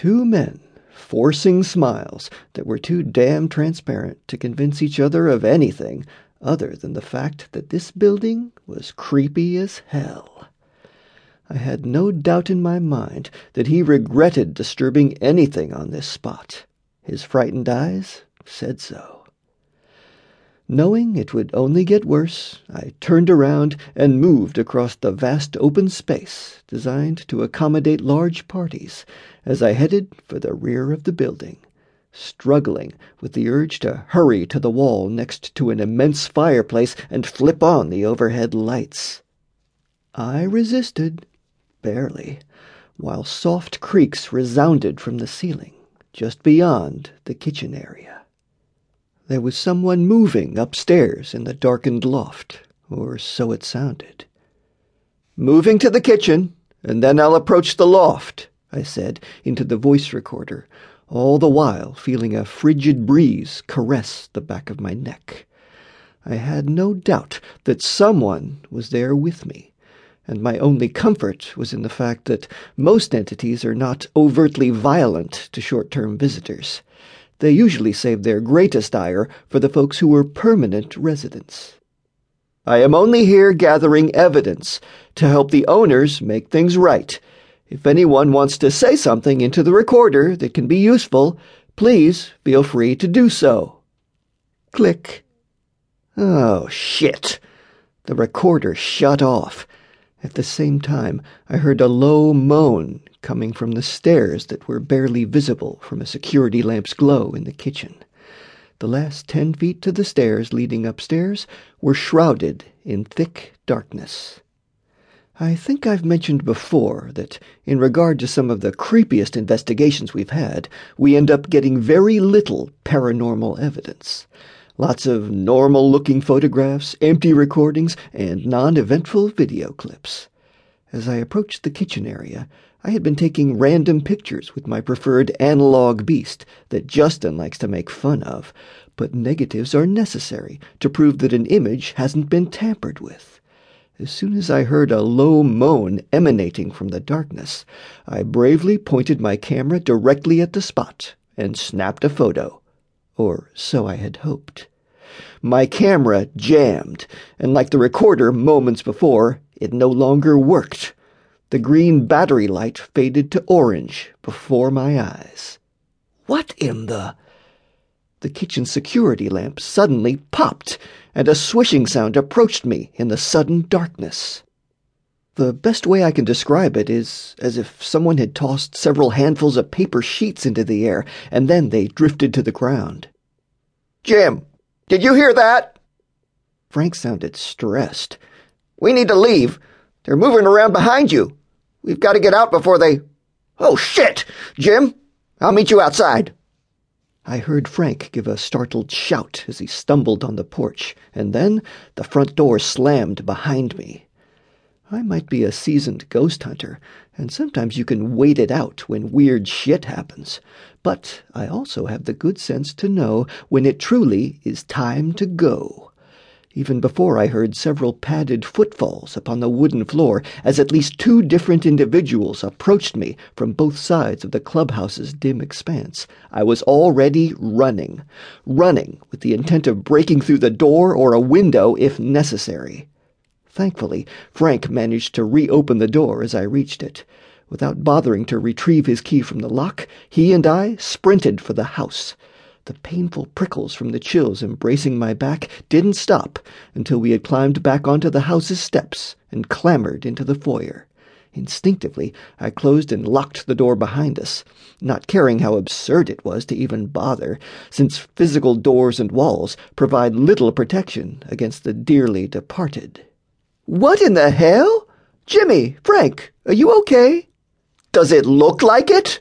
Two men forcing smiles that were too damn transparent to convince each other of anything other than the fact that this building was creepy as hell. I had no doubt in my mind that he regretted disturbing anything on this spot. His frightened eyes said so. Knowing it would only get worse, I turned around and moved across the vast open space designed to accommodate large parties as I headed for the rear of the building, struggling with the urge to hurry to the wall next to an immense fireplace and flip on the overhead lights. I resisted, barely, while soft creaks resounded from the ceiling just beyond the kitchen area. There was someone moving upstairs in the darkened loft, or so it sounded. Moving to the kitchen, and then I'll approach the loft, I said into the voice recorder, all the while feeling a frigid breeze caress the back of my neck. I had no doubt that someone was there with me, and my only comfort was in the fact that most entities are not overtly violent to short term visitors. They usually save their greatest ire for the folks who were permanent residents. I am only here gathering evidence to help the owners make things right. If anyone wants to say something into the recorder that can be useful, please feel free to do so. Click. Oh, shit. The recorder shut off. At the same time, I heard a low moan coming from the stairs that were barely visible from a security lamp's glow in the kitchen. The last ten feet to the stairs leading upstairs were shrouded in thick darkness. I think I've mentioned before that, in regard to some of the creepiest investigations we've had, we end up getting very little paranormal evidence. Lots of normal looking photographs, empty recordings, and non eventful video clips. As I approached the kitchen area, I had been taking random pictures with my preferred analog beast that Justin likes to make fun of, but negatives are necessary to prove that an image hasn't been tampered with. As soon as I heard a low moan emanating from the darkness, I bravely pointed my camera directly at the spot and snapped a photo. Or so I had hoped. My camera jammed, and like the recorder moments before, it no longer worked. The green battery light faded to orange before my eyes. What in the... The kitchen security lamp suddenly popped, and a swishing sound approached me in the sudden darkness. The best way I can describe it is as if someone had tossed several handfuls of paper sheets into the air, and then they drifted to the ground. Jim, did you hear that? Frank sounded stressed. We need to leave. They're moving around behind you. We've got to get out before they. Oh, shit! Jim, I'll meet you outside. I heard Frank give a startled shout as he stumbled on the porch, and then the front door slammed behind me. I might be a seasoned ghost hunter, and sometimes you can wait it out when weird shit happens, but I also have the good sense to know when it truly is time to go even before I heard several padded footfalls upon the wooden floor as at least two different individuals approached me from both sides of the clubhouse's dim expanse. I was already running, running with the intent of breaking through the door or a window if necessary. Thankfully, Frank managed to reopen the door as I reached it. Without bothering to retrieve his key from the lock, he and I sprinted for the house. The painful prickles from the chills embracing my back didn't stop until we had climbed back onto the house's steps and clambered into the foyer. Instinctively, I closed and locked the door behind us, not caring how absurd it was to even bother, since physical doors and walls provide little protection against the dearly departed. What in the hell? Jimmy, Frank, are you okay? Does it look like it?